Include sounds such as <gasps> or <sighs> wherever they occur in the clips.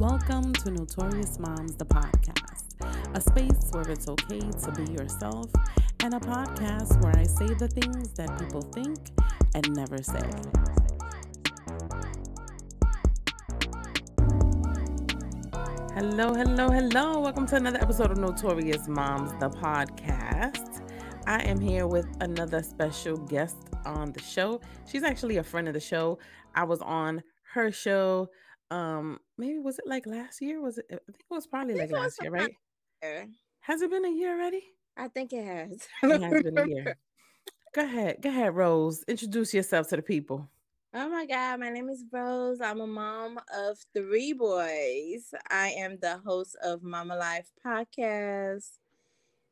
Welcome to Notorious Moms, the podcast, a space where it's okay to be yourself, and a podcast where I say the things that people think and never say. Hello, hello, hello. Welcome to another episode of Notorious Moms, the podcast. I am here with another special guest on the show. She's actually a friend of the show. I was on her show. Um, maybe was it like last year? Was it? I think it was probably like last year, right? Has it been a year already? I think it has. <laughs> It has been a year. Go ahead, go ahead, Rose. Introduce yourself to the people. Oh my God, my name is Rose. I'm a mom of three boys. I am the host of Mamalyfe podcast.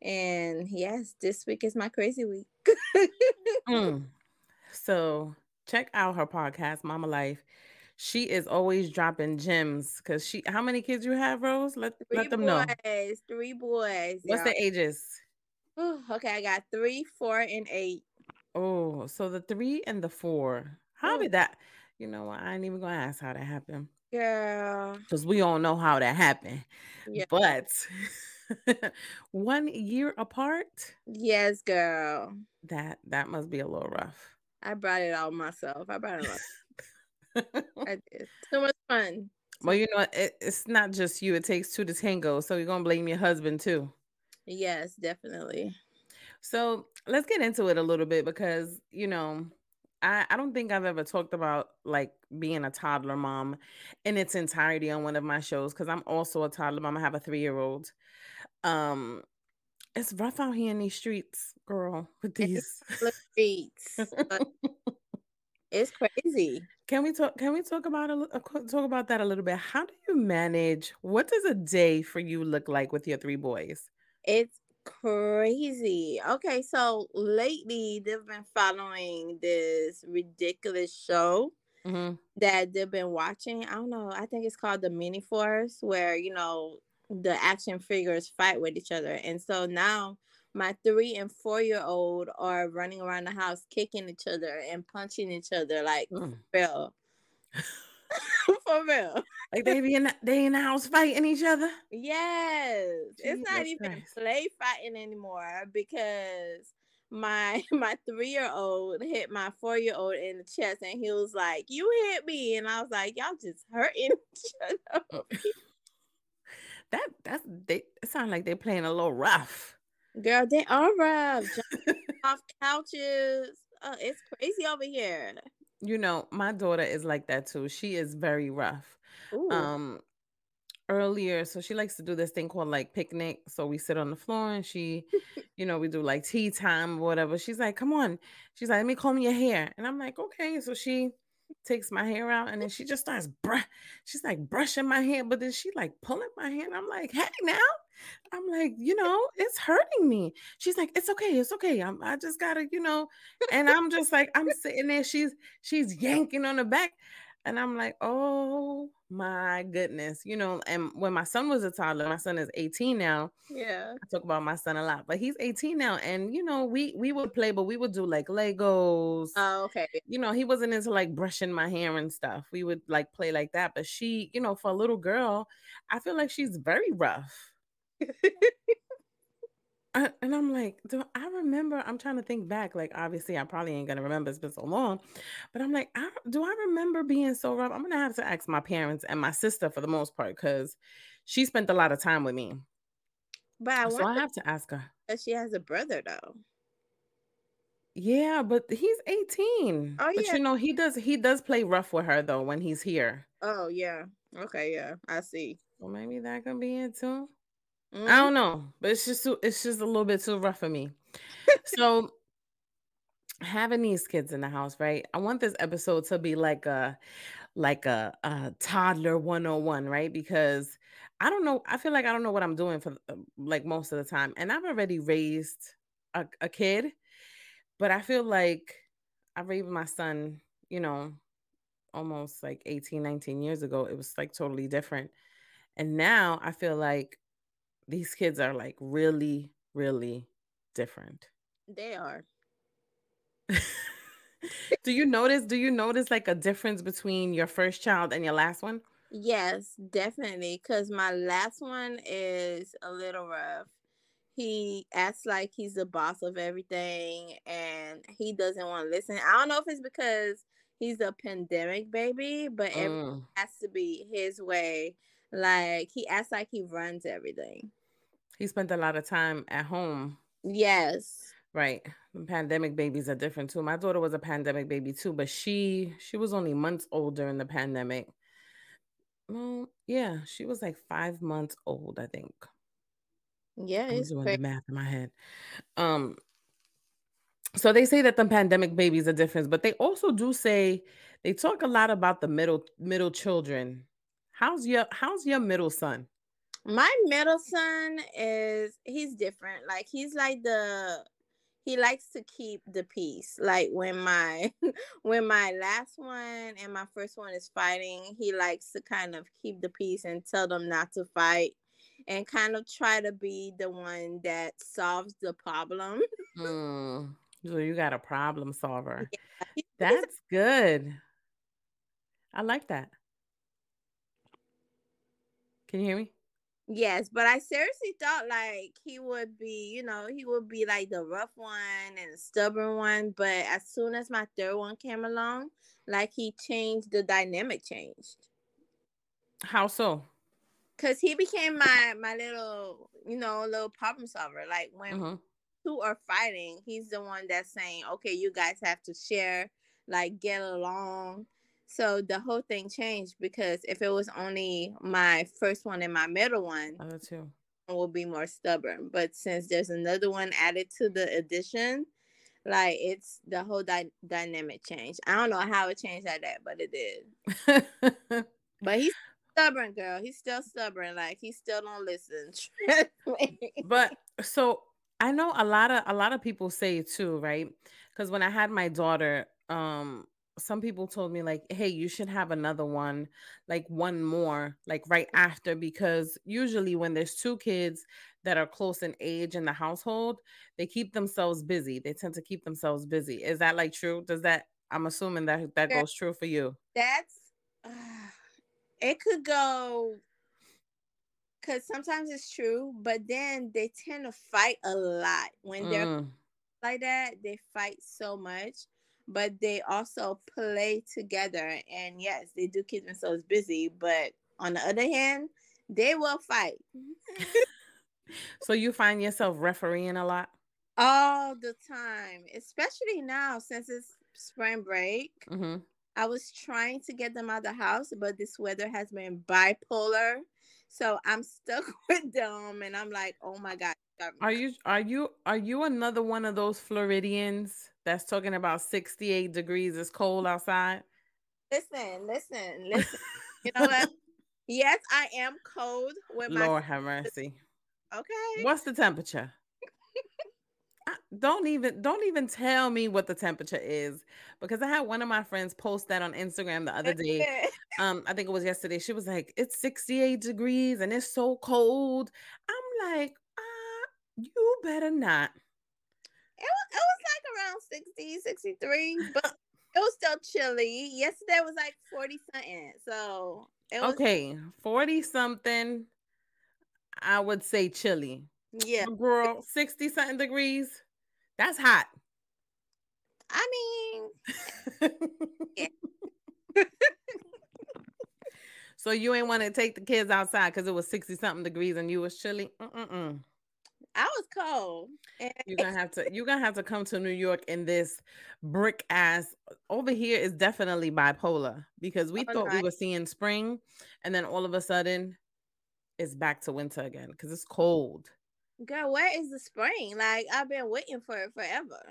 And yes, this week is my crazy week. <laughs> mm. So check out her podcast, Mamalyfe. She is always dropping gems because she. How many kids you have, Rose? Let three let them boys, know. Three boys. What's the ages? Ooh, okay, I got three, four, and eight. Oh, so the three and the four. How Mm. did that? You know what? I ain't even gonna ask how that happened Yeah. because we all know how that happened. Yeah. But <laughs> one year apart, Yes, girl. that that must be a little rough. I brought it all myself. I brought it all. <laughs> I <laughs> did. Too much fun. well, you know, it, it's not just you. It takes two to tango. So you're gonna blame your husband too. Yes, definitely. So let's get into it a little bit because you know, I I don't think I've ever talked about like being a toddler mom in its entirety on one of my shows because I'm also a toddler mom. I have a three year old. Um, it's rough out here in these streets, girl. With these, <laughs> streets. <laughs> it's crazy. Can we talk? Can we talk about a, li- talk about that a little bit? How do you manage? What does a day for you look like with your three boys? It's crazy. Okay, so lately they've been following this ridiculous show hmm that they've been watching. I don't know. I think it's called the Mini Force, where you know the action figures fight with each other. And so now my three and four year old are running around the house kicking each other and punching each other like Mm. real. <laughs> For real. Like they be in the, they in the house fighting each other. Yes. it's not even Christ. play fighting anymore because my <laughs> my three year old hit my four year old in the chest and he was like, You hit me. And I was like, Y'all just hurting <laughs> each other. That that's they it sound like they're playing a little rough. Girl, they are rough. <laughs> Off couches. Oh, it's crazy over here. You know, my daughter is like that too. She is very rough. Ooh. Um earlier, so she likes to do this thing called like picnic. So we sit on the floor and she, <laughs> you know, we do like tea time or whatever. She's like, come on. She's like, let me comb your hair. And I'm like, okay. So she takes my hair out and then she just starts. She's like brushing my hair, but then she like pulling my hair. And I'm like, hey now. I'm like, you know, it's hurting me. She's like, it's okay, it's okay. I'm I just gotta, you know, and I'm just like, I'm sitting there, she's she's yanking on the back. And I'm like, oh my goodness, you know. And when my son was a toddler, my son is 18 now. yeah. I talk about my son a lot, but he's 18 now. And you know, we we would play, but we would do like Legos. Oh, okay. you know, he wasn't into like brushing my hair and stuff. We would like play like that. But she, you know, for a little girl, I feel like she's very rough. <laughs> Uh, and I'm like, do I remember? I'm trying to think back. Like, obviously, I probably ain't gonna remember. It's been so long, but I'm like, I, do I remember being so rough? I'm gonna have to ask my parents and my sister for the most part because she spent a lot of time with me. But I so I have to ask her. if she has a brother though. Yeah, but he's 18. Oh, yeah. but you know, he does he does play rough with her though when he's here. Oh yeah. Okay, yeah. I see. Well, maybe that could be it too. Mhm. I don't know, but it's just too, it's just a little bit too rough for me. <laughs> so having these kids in the house, right? I want this episode to be like a like a, a toddler 101, right? Because I don't know, I feel like I don't know what I'm doing for uh, like most of the time. And I've already raised a, a kid, but I feel like I raised my son, you know, almost like 18, 19 years ago. It was like totally different. And now I feel like these kids are like really, really different. They are. <laughs> do you notice? Do you notice like a difference between your first child and your last one? Yes, definitely. Cause my last one is a little rough. He acts like he's the boss of everything and he doesn't want to listen. I don't know if it's because he's a pandemic baby, but everything Mm. has to be his way. Like he acts like he runs everything. He spent a lot of time at home. Yes. Right. The pandemic babies are different too. My daughter was a pandemic baby too, but she she was only months old during the pandemic. Well, yeah, she was like five months old, I think. Yeah, I'm it's doing crazy. the math in my head. Um, so they say that the pandemic babies are different, but they also do say they talk a lot about the middle middle children. How's your how's your middle son? My middle son is he's different. Like he's like the he likes to keep the peace. Like when my <laughs> when my last one and my first one is fighting, he likes to kind of keep the peace and tell them not to fight and kind of try to be the one that solves the problem. Hmm. <laughs> So you got a problem solver. Yeah, he- <laughs> he's a- That's good. I like that. Can you hear me? Yes, but I seriously thought like he would be, you know, he would be like the rough one and the stubborn one. But as soon as my third one came along, like he changed the dynamic changed. How so? Cause he became my my little, you know, little problem solver. Like when Mhm. two are fighting, he's the one that's saying, "Okay, you guys have to share, like get along." So the whole thing changed because if it was only my first one and my middle one, Other two. will be more stubborn. But since there's another one added to the addition, like it's the whole dy- dynamic changed. I don't know how it changed like that, but it did. <laughs> But he's stubborn, girl. He's still stubborn. Like he still don't listen. <laughs> But so I know a lot of a lot of people say too, right? Because when I had my daughter, um, some people told me like, "Hey, you should have another one, like one more, like right after," because usually when there's two kids that are close in age in the household, they keep themselves busy. They tend to keep themselves busy. Is that like true? Does that? I'm assuming that that goes true for you. That's uh, it could go because sometimes it's true, but then they tend to fight a lot when they're Mm. like that. They fight so much, but they also play together. And yes, they do keep themselves busy, but on the other hand, they will fight <laughs> So you find yourself refereeing a lot. all the time, especially now since it's spring break. hmm I was trying to get them out of the house, but this weather has been bipolar. So I'm stuck <laughs> with them and I'm like, oh my God. Stop me." Are you are you are you another one of those Floridians that's talking about 68 degrees is cold outside? Listen, listen, listen. <laughs> You know what? Yes, I am cold with my Lord have mercy. okay. What's the temperature? <laughs> I- don't even don't even tell me what the temperature is because I had one of my friends post that on Instagram the other day. <laughs> Um, I think it was yesterday. She was like, "It's 68 degrees and it's so cold." I'm like, you better not. It was, it was like around 60, 63, <sighs> but it was still chilly. Yesterday was like 40 something. So it was, Okay, 40 something. I would say chilly. yeah. Girl, 60 something degrees. That's hot. I mean, <laughs> so you ain't want to take the kids outside because it was 60 something degrees and you was chilly. Mm-mm-mm. I was cold. And You're gonna have to you're gonna have to come to New York in this brick ass over here is definitely bipolar because we Oh, thought we were seeing spring and then all of a sudden it's back to winter again because it's cold. Girl, where is the spring? Like I've been waiting for it forever.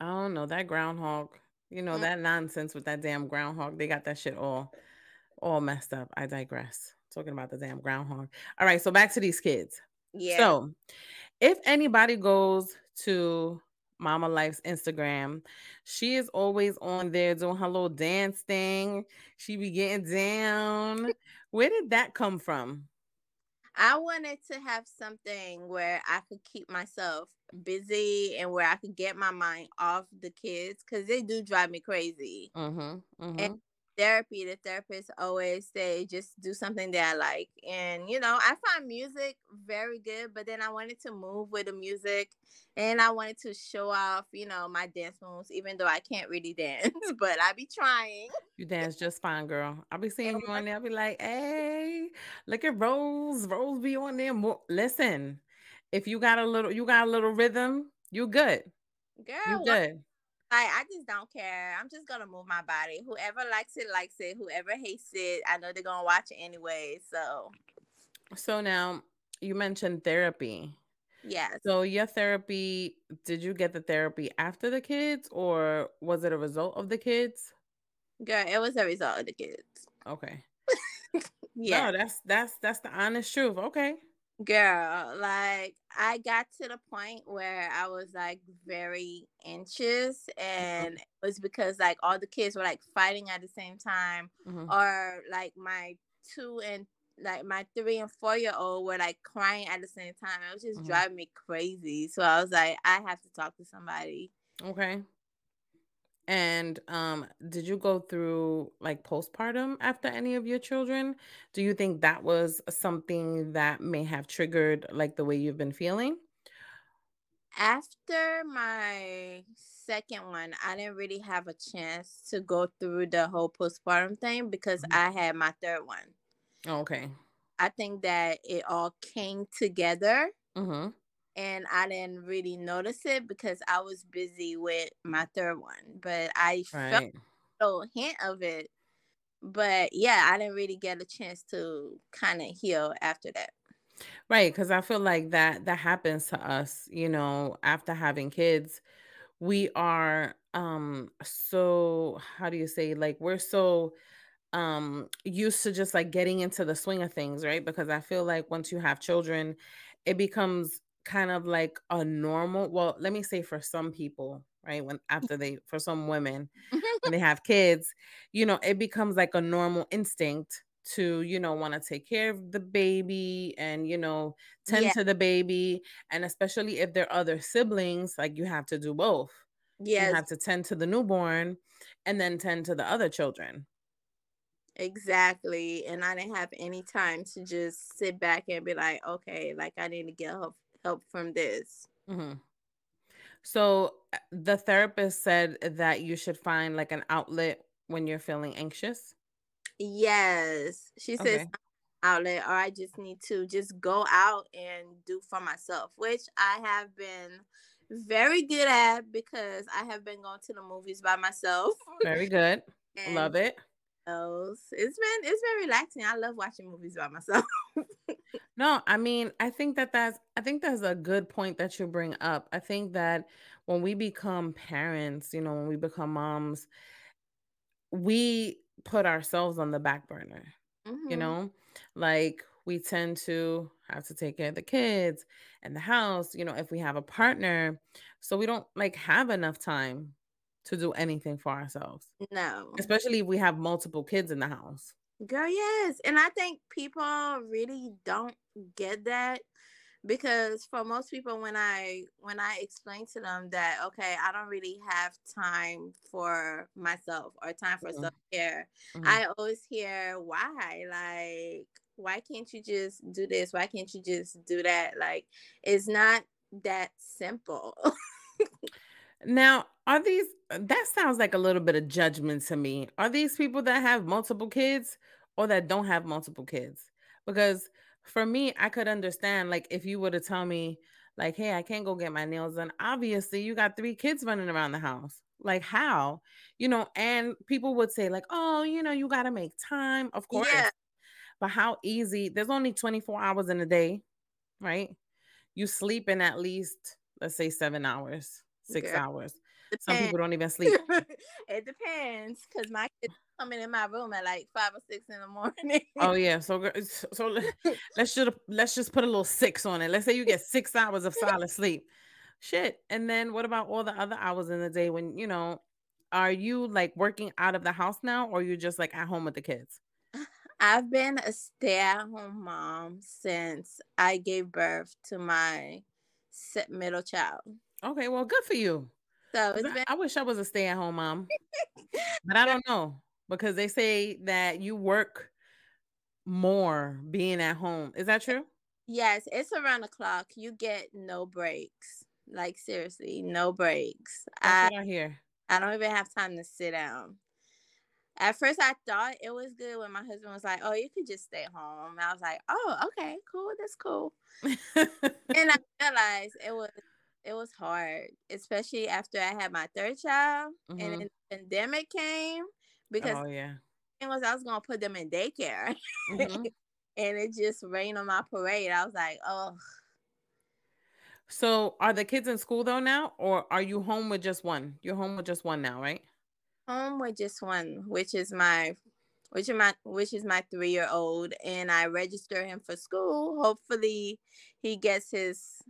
I don't know that groundhog. You know Mm. that nonsense with that damn groundhog. They got that shit all, all messed up. I digress. Talking about the damn groundhog. All right, so back to these kids. Yeah. So, if anybody goes to Mamalyfe's Instagram, she is always on there doing her little dance thing. She be getting down. Where did that come from? I wanted to have something where I could keep myself busy and where I could get my mind off the kids because they do drive me crazy. Mm-hmm. mm-hmm. Therapy, the therapist always say just do something that I like. And you know, I find music very good, but then I wanted to move with the music and I wanted to show off, you know, my dance moves, even though I can't really dance, <laughs> but I be trying. You dance just fine, girl. I'll be seeing you on <laughs> there. I'll be like, hey, look at Rose. Rose be on there. More. Listen, if you got a little, you got a little rhythm, you good. Girl, You good. Like I just don't care. I'm just gonna move my body. Whoever likes it, likes it. Whoever hates it, I know they're gonna watch it anyway. So So now you mentioned therapy. yes. So your therapy, did you get the therapy after the kids or was it a result of the kids? Girl, it was a result of the kids. Okay. <laughs> Yeah. No, that's that's that's the honest truth. Okay. Girl, like I got to the point where I was like very anxious and it was because like all the kids were like fighting at the same time Mhm. or like my two and like my three and four year old were like crying at the same time. It was just Mhm. driving me crazy. So I was like, I have to talk to somebody. Okay. And um, did you go through like postpartum after any of your children? Do you think that was something that may have triggered like the way you've been feeling? After my second one, I didn't really have a chance to go through the whole postpartum thing because Mhm. I had my third one. Okay. I think that it all came together Mm-hmm. And I didn't really notice it because I was busy with my third one. But I felt Right. a little hint of it. But yeah, I didn't really get a chance to kind of heal after that. Right, because I feel like that that happens to us, you know, after having kids. We are um so how do you say like we're so um used to just like getting into the swing of things, right? Because I feel like once you have children, it becomes kind of like a normal, well, let me say for some people, right? When mm-hmm. after they for some women, <laughs> when they have kids, you know, it becomes like a normal instinct to, you know, want to take care of the baby and, you know, tend yeah, to the baby. And especially if there are other siblings, like you have to do both. Yeah. You have to tend to the newborn and then tend to the other children. exactly. And I didn't have any time to just sit back and be like, okay, like I need to get help help from this. hmm So uh, the therapist said that you should find like an outlet when you're feeling anxious. Yes. She says Okay. outlet or I just need to just go out and do for myself, which I have been very good at because I have been going to the movies by myself. Very good. <laughs> Love it. else. It's been it's been relaxing. I love watching movies by myself. <laughs> No, I mean, I think that that's I think that's a good point that you bring up. I think that when we become parents, you know, when we become moms, we put ourselves on the back burner, you Mhm. know? Like we tend to have to take care of the kids and the house, you know, if we have a partner. So we don't like have enough time to do anything for ourselves, No. especially if we have multiple kids in the house. Girl, yes. And I think people really don't get that because for most people when I when I explain to them that okay, I don't really have time for myself or time for Mhm. self-care, Mhm. I always hear why like why can't you just do this? Why can't you just do that? Like it's not that simple. <laughs> Now, are these uh, that sounds like a little bit of judgment to me. Are these people that have multiple kids or that don't have multiple kids? Because for me, I could understand like if you were to tell me like, "Hey, I can't go get my nails done." Obviously, you got 3 kids running around the house. Like how? You know, and people would say like, "Oh, you know, you got to make time." Of course. yeah. But how easy? There's only 24 hours in a day, right? You sleep in at least let's say 7 hours, 6 Girl, hours. Some people don't even <laughs> sleep. it depends because my kids coming in my room at like five or six in the morning. Oh yeah, so so <laughs> let's just let's just put a little six on it. Let's say you get six hours of <laughs> solid sleep. Shit. And then what about all the other hours in the day when you know? Are you like working out of the house now, or you just like at home with the kids? <sighs> I've been a stay-at-home mom since I gave birth to my middle child. Okay, well, good for you. So 'Cause it's I, been I wish I was a stay-at-home mom, <laughs> but I don't know. because they say that you work more being at home. Is that true? Yes, it's around the clock. You get no breaks. Like seriously, no breaks. That's I, I hear. I don't even have time to sit down. At first, I thought it was good when my husband was like, "Oh, you could just stay home." I was like, "Oh, okay, cool, that's cool." <laughs> and I realized it was it was hard, especially after I had my third child mm-hmm. and the pandemic came because oh yeah, it was I was gonna put them in daycare, mm-hmm. <laughs> and it just rained on my parade. I was like, oh. So, are the kids in school though now, or are you home with just one? You're home with just one now, right? Home with just one, which is my, which is my, which is my three year old, and I register him for school. Hopefully, he gets his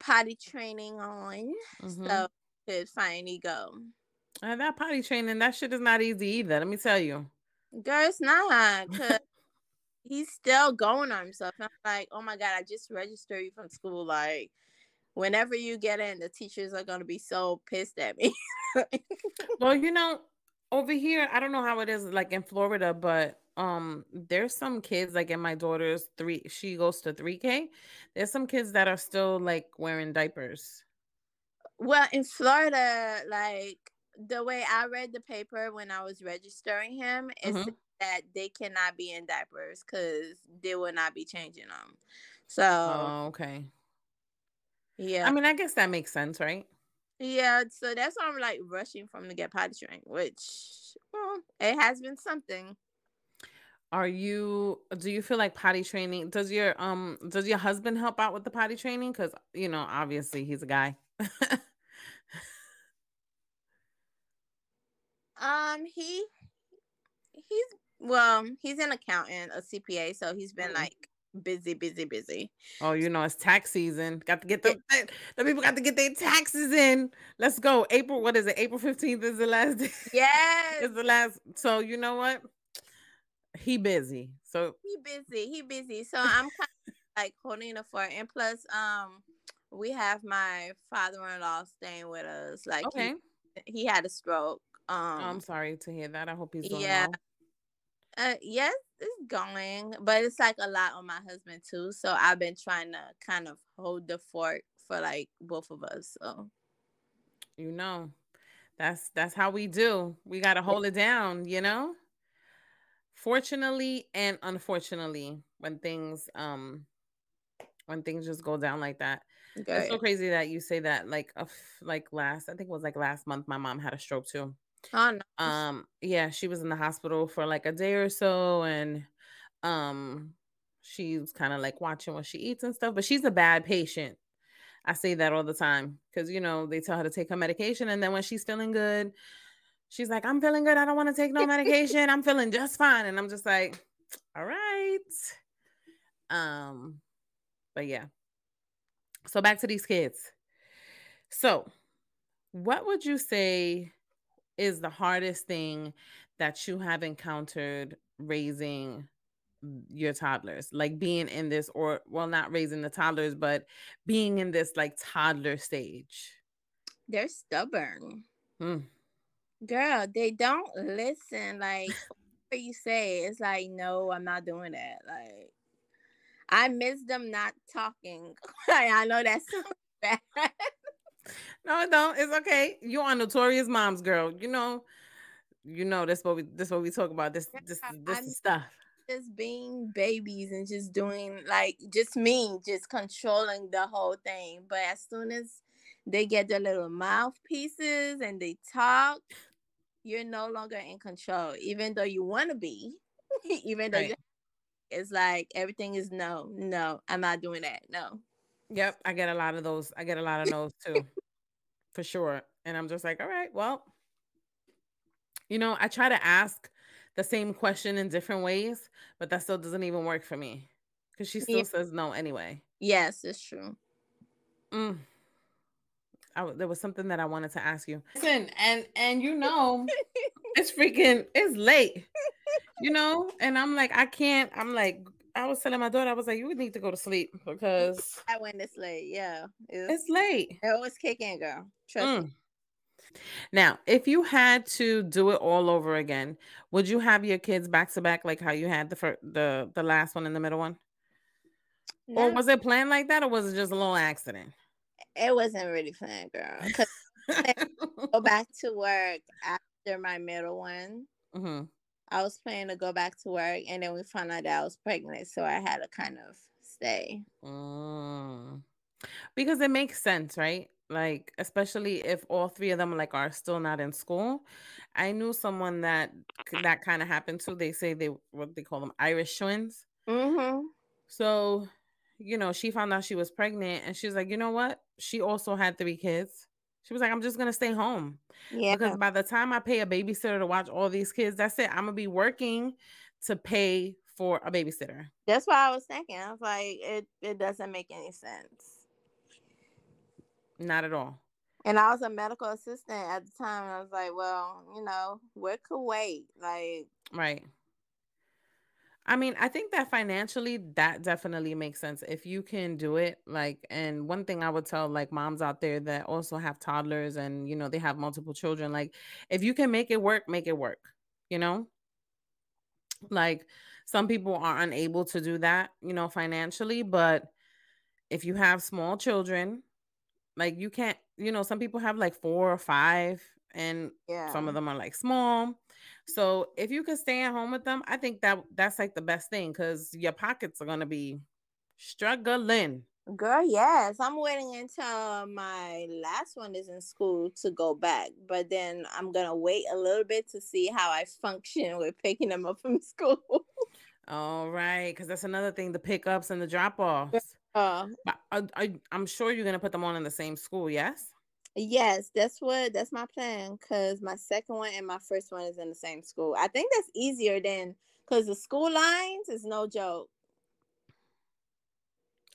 potty training on, mm-hmm. so could finally go. And that potty training, that shit is not easy either. Let me tell you. Girl, it's not. <laughs> he's still going on himself. I'm like, oh my god, I just registered you from school. Like, whenever you get in, the teachers are gonna be so pissed at me. <laughs> well, you know, over here, I don't know how it is like in Florida, but um, there's some kids like in my daughter's three. She goes to three K. There's some kids that are still like wearing diapers. Well, in Florida, like the way I read the paper when I was registering him is mm-hmm. that they cannot be in diapers because they will not be changing them. So, oh, okay. Yeah. I mean, I guess that makes sense, right? Yeah. So that's why I'm like rushing from the get potty trained, which, well, it has been something. Are you do you feel like potty training does your um does your husband help out with the potty training cuz you know obviously he's a guy. <laughs> Um, he he's well, he's an accountant, a CPA, so he's been mm-hmm. like busy, busy, busy. Oh, you know, it's tax season. Got to get the the people got to get their taxes in. Let's go. April, what is it? April 15th is the last day. <laughs> Yes. it's the last. So you know what? He busy. So he busy. He busy. So I'm kind of <laughs> like holding the fort. And plus, um, we have my father-in-law staying with us. Like okay. he, he had a stroke. Um, I'm sorry to hear that. I hope he's doing yeah. well. Uh, yes, it's going, but it's like a lot on my husband too. So I've been trying to kind of hold the fort for like both of us. So you know, that's that's how we do. We got to hold it down, you know. Fortunately and unfortunately, when things um when things just go down like that. Okay. It's so crazy that you say that. Like, uh, like last, I think it was like last month, my mom had a stroke too. Oh no. Um, yeah, she was in the hospital for like a day or so, and um, she's kind of like watching what she eats and stuff. But she's a bad patient. I say that all the time because you know they tell her to take her medication, and then when she's feeling good, she's like, "I'm feeling good. I don't want to take no medication. I'm feeling just fine." And I'm just like, "All right." Um, but yeah. So back to these kids. So, what would you say is the hardest thing that you have encountered raising your toddlers like being in this or well not raising the toddlers but being in this like toddler stage they're stubborn hmm. Girl they don't listen like what you say it's like no i'm not doing that like i miss them not talking <laughs> i know that's <laughs> so bad no, don't. It's okay. You are notorious moms, girl. You know, you know that's what we this what we talk about. This this this I'm stuff. Just being babies and just doing like just me, just controlling the whole thing. But as soon as they get their little mouthpieces and they talk, you're no longer in control, even though you want to be. <laughs> even though right. it's like everything is no, no, I'm not doing that. No. Yep, I get a lot of those. I get a lot of those too, <laughs> for sure. And I'm just like, all right, well, you know, I try to ask the same question in different ways, but that still doesn't even work for me because she still yeah. says no anyway. Yes, it's true. Mm. I, there was something that I wanted to ask you. Listen, and and you know, <laughs> it's freaking it's late, you know, and I'm like, I can't. I'm like I was telling my daughter, I was like, you need to go to sleep because I went this late. Yeah, it's, it's late. It was kicking, girl. Trust mm. me. Now, if you had to do it all over again, would you have your kids back to back like how you had the fir- the the last one and the middle one? No, Or was it planned like that or was it just a little accident? It wasn't really planned, girl. 'Cause go <laughs> back to work after my middle one. hmm I was planning to go back to work, and then we found out that I was pregnant, so I had to kind of stay. Mm. Because it makes sense, right? Like, especially if all three of them like are still not in school. I knew someone that that kind of happened to. They say they what they call them Irish twins. Mm-hmm. So, you know, she found out she was pregnant and she was like, you know what? She also had three kids. She was like, I'm just gonna stay home Yeah, because by the time I pay a babysitter to watch all these kids, that's it. I'm gonna be working to pay for a babysitter. that's what I was thinking. I was like, it it doesn't make any sense. Not at all. And I was a medical assistant at the time, and I was like, well, you know, what could wait? Like, Right. I mean, I think that financially that definitely makes sense if you can do it. Like, and one thing I would tell like moms out there that also have toddlers and you know they have multiple children, like if you can make it work, make it work. You know, like some people are unable to do that, you know, financially, but if you have small children, like you can't, you know, some people have like four or five, and yeah, some of them are like small. So if you can stay at home with them, I think that that's like the best thing because your pockets are gonna be struggling. girl, yes, I'm waiting until my last one is in school to go back, but then I'm gonna wait a little bit to see how I function with picking them up from <laughs> school. All right, because that's another thing: the pickups and the drop-offs. uh, I, I, I'm sure you're gonna put them on in the same school. Yes. Yes, that's what that's my plan. Cause my second one and my first one is in the same school. I think that's easier than because the school lines is no joke.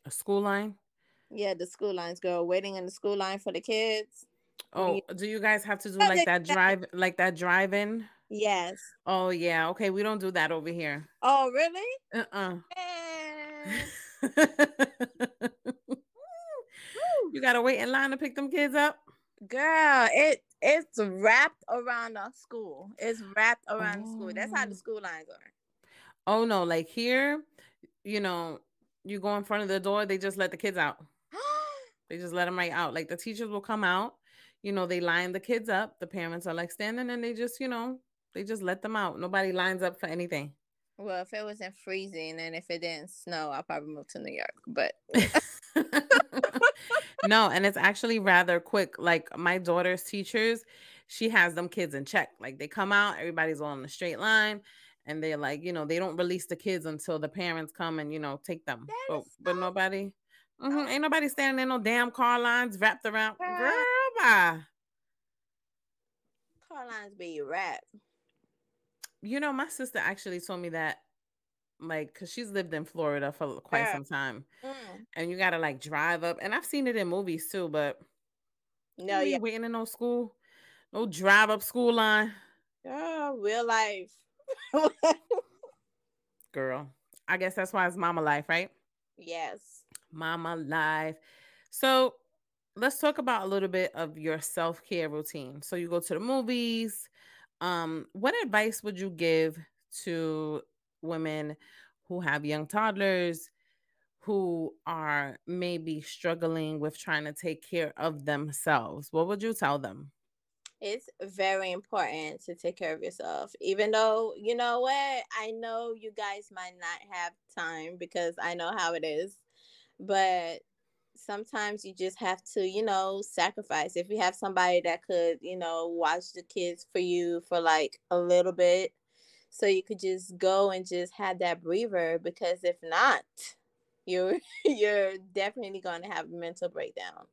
A school line. Yeah, the school lines, girl, waiting in the school line for the kids. Oh, do you guys have to do like that drive, like that drive-in? Yes. Oh yeah. Okay, we don't do that over here. Oh, really? Uh-uh. Eh, <laughs> you gotta wait in line to pick them kids up. Girl, it it's wrapped around the school. It's wrapped around the school. That's how the Oh. school lines are. Oh no, like here, you know, you go in front of the door, they just let the kids out. <gasps> They just let them right out. Like the teachers will come out, you know, they line the kids up. The parents are like standing and they just, you know, they just let them out. Nobody lines up for anything. well, if it wasn't freezing and if it didn't snow, I'll probably move to New York. But <laughs> <laughs> no, and it's actually rather quick. Like my daughter's teachers, she has them kids in check. Like they come out, everybody's on a straight line, and they're like, you know, they don't release the kids until the parents come and you know take them. That But but nobody, Mhm, Oh. ain't nobody standing in no damn car lines wrapped around. Girl. Girl, bye. car lines be wrapped. You know, my sister actually told me that, like, cause she's lived in Florida for quite Yeah. some time, Mm. and you gotta like drive up. And I've seen it in movies too, but No, you yeah. waiting in no school, no drive up school line. Yeah, real life. <laughs> Girl, I guess that's why it's mama life, right? yes. Mama life. So let's talk about a little bit of your self care routine. So you go to the movies. Um, what advice would you give to women who have young toddlers who are maybe struggling with trying to take care of themselves? What would you tell them? It's very important to take care of yourself. Even though, you know what, I know you guys might not have time because I know how it is. But sometimes you just have to, you know, sacrifice. If you have somebody that could, you know, watch the kids for you for like a little bit, so you could just go and just have that breather. Because if not, you're <laughs> you're definitely going to have a mental breakdown.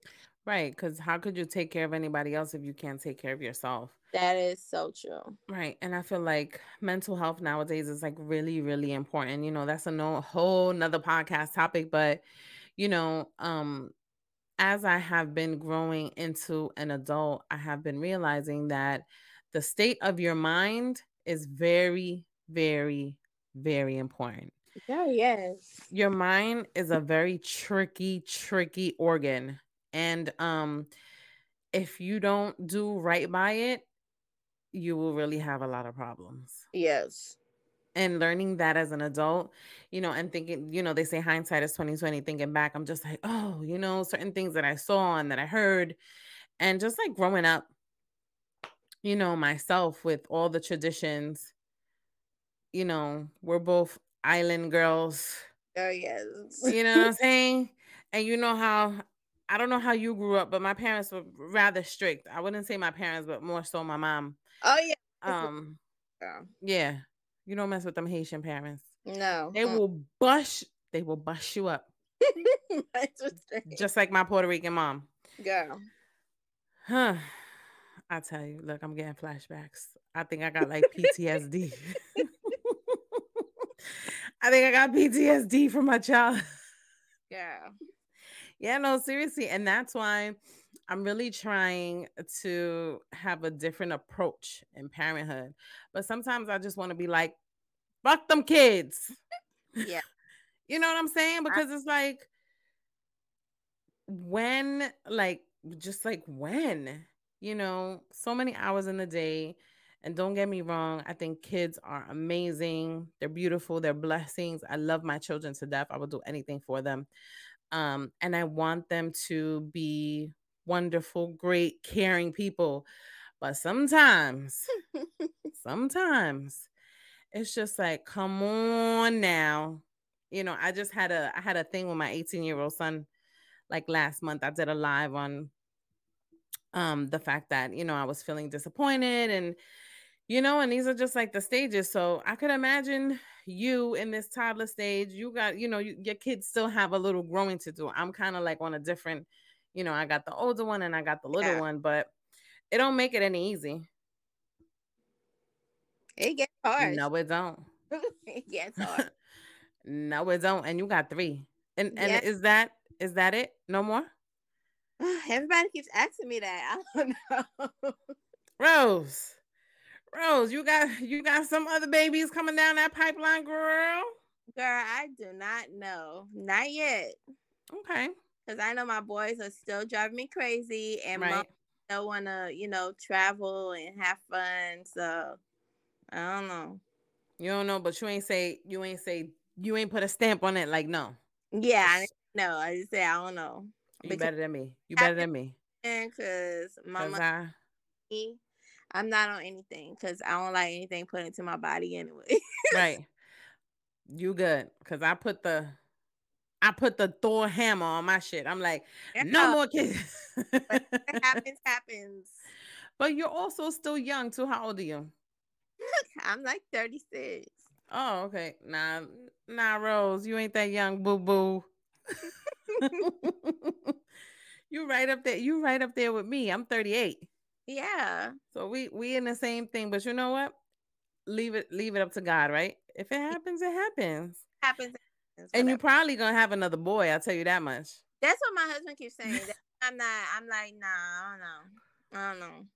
Right. Because how could you take care of anybody else if you can't take care of yourself? That is so true. Right. And I feel like mental health nowadays is like really, really important. You know, that's a no whole nother podcast topic. But, you know, um, as I have been growing into an adult, I have been realizing that the state of your mind is very, very, very important. Yeah, yes. Your mind is a very tricky, tricky organ. And um if you don't do right by it, you will really have a lot of problems. Yes. And learning that as an adult, you know, and thinking, you know, they say hindsight is 2020, thinking back, I'm just like, oh, you know, certain things that I saw and that I heard. And just like growing up, you know, myself with all the traditions, you know, we're both island girls. Oh yes. You know what I'm saying? And you know how I don't know how you grew up, but my parents were rather strict. I wouldn't say my parents, but more so my mom. Oh yeah. <laughs> Um yeah. You don't mess with them Haitian parents. No. They will bust they will bust you up. <laughs> Just like my Puerto Rican mom. Girl. Huh. I tell you, look, I'm getting flashbacks. I think I got like PTSD. <laughs> I think I got PTSD from my child. <laughs> Yeah. Yeah, no, seriously. And that's why I'm really trying to have a different approach in parenthood. But sometimes I just want to be like, fuck them kids. Yeah. <laughs> you know what I'm saying? Because it's like, when, like, just like when, you know, so many hours in the day. And don't get me wrong, I think kids are amazing. They're beautiful, they're blessings. I love my children to death. I will do anything for them. Um, and I want them to be wonderful, great, caring people. But sometimes, <laughs> sometimes it's just like, come on now. You know, I just had a I had a thing with my 18 year old son like last month. I did a live on um the fact that you know I was feeling disappointed and you know, and these are just like the stages. So I could imagine you in this toddler stage, you got, you know, you, your kids still have a little growing to do. I'm kind of like on a different, you know, I got the older one and I got the little yeah. one, but it don't make it any easy. It gets hard. No, it don't. <laughs> it gets hard. <laughs> no, it don't. And you got three. And and yes. is that is that it? No more? <sighs> Everybody keeps asking me that. <laughs> I don't know. Rose. Rose, you got you got some other babies coming down that pipeline, girl. Girl, I do not know. Not yet. Okay. Because I know my boys are still driving me crazy and right. mom don't want to, you know, travel and have fun. So I don't know. You don't know, but you ain't say you ain't say you ain't put a stamp on it. Like no. Yeah, I know. I just say I don't know. You better than me. You better than me. Because mama, I... I'm not on anything because I don't like anything put into my body anyway. <laughs> right. You good? Because I put the I put the Thor hammer on my shit. I'm like, yeah. no more kids. <laughs> happens, happens. But you're also still young too. How old are you? <laughs> I'm like 36. Oh, okay. Nah, nah, Rose, you ain't that young, boo boo. <laughs> you right up there. You right up there with me. I'm 38. Yeah. So we we in the same thing, but you know what? Leave it leave it up to God, right? If it happens, it happens. Happens. and you're probably gonna have another boy. I'll tell you that much. That's what my husband keeps saying. <laughs> I'm not. I'm like, nah, I don't know. I don't know.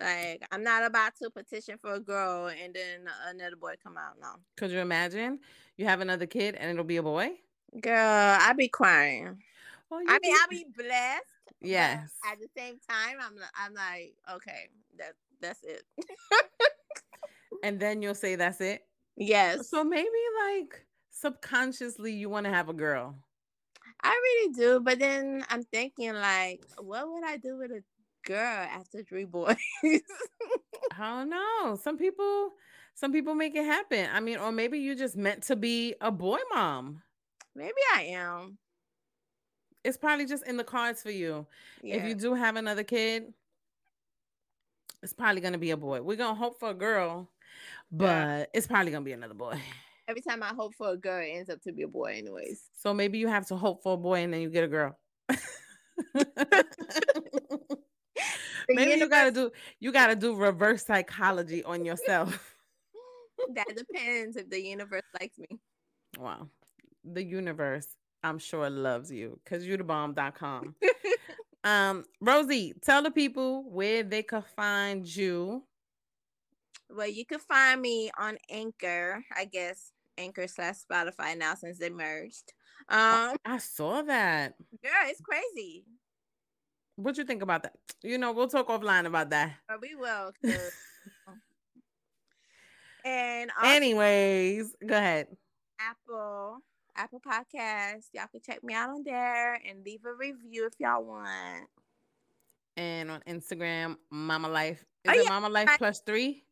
Like, I'm not about to petition for a girl and then another boy come out. No. Could you imagine you have another kid and it'll be a boy? Girl, I'd be crying. Well, I mean, I'll be blessed. Yes. At the same time, I'm I'm like, okay, that that's it. <laughs> and then you'll say that's it. Yes. So maybe like subconsciously you want to have a girl. I really do, but then I'm thinking like, what would I do with a girl after three boys? <laughs> I don't know. Some people, some people make it happen. I mean, or maybe you just meant to be a boy mom. Maybe I am it's probably just in the cards for you. Yeah. If you do have another kid, it's probably gonna be a boy. We're gonna hope for a girl, but yeah. it's probably gonna be another boy. Every time I hope for a girl, it ends up to be a boy, anyways. So maybe you have to hope for a boy and then you get a girl. <laughs> maybe universe- you gotta do you gotta do reverse psychology on yourself. <laughs> that depends if the universe likes me. Wow. The universe I'm sure loves you because you're the bomb.com. <laughs> um, Rosie, tell the people where they could find you. Well, you can find me on Anchor, I guess Anchor slash Spotify now since they merged. Um, I saw that. Yeah, it's crazy. What you think about that? You know, we'll talk offline about that. Uh, we will. <laughs> and also, anyways, go ahead. Apple Apple Podcast. Y'all can check me out on there and leave a review if y'all want. And on Instagram, Mamalyfe. Is oh, it yeah. Mamalyfe plus three?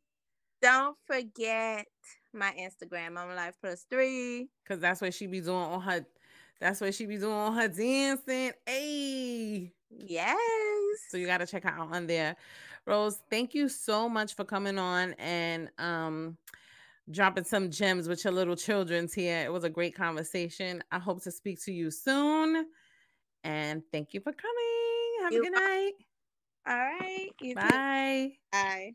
Don't forget my Instagram, Mamalyfe plus three. Cause that's what she be doing on her. That's what she be doing on her dancing. Hey. Yes. So you got to check her out on there. Rose, thank you so much for coming on and um dropping some gems with your little children's here. It was a great conversation. I hope to speak to you soon. And thank you for coming. Have you a good night. All right. Bye. Bye.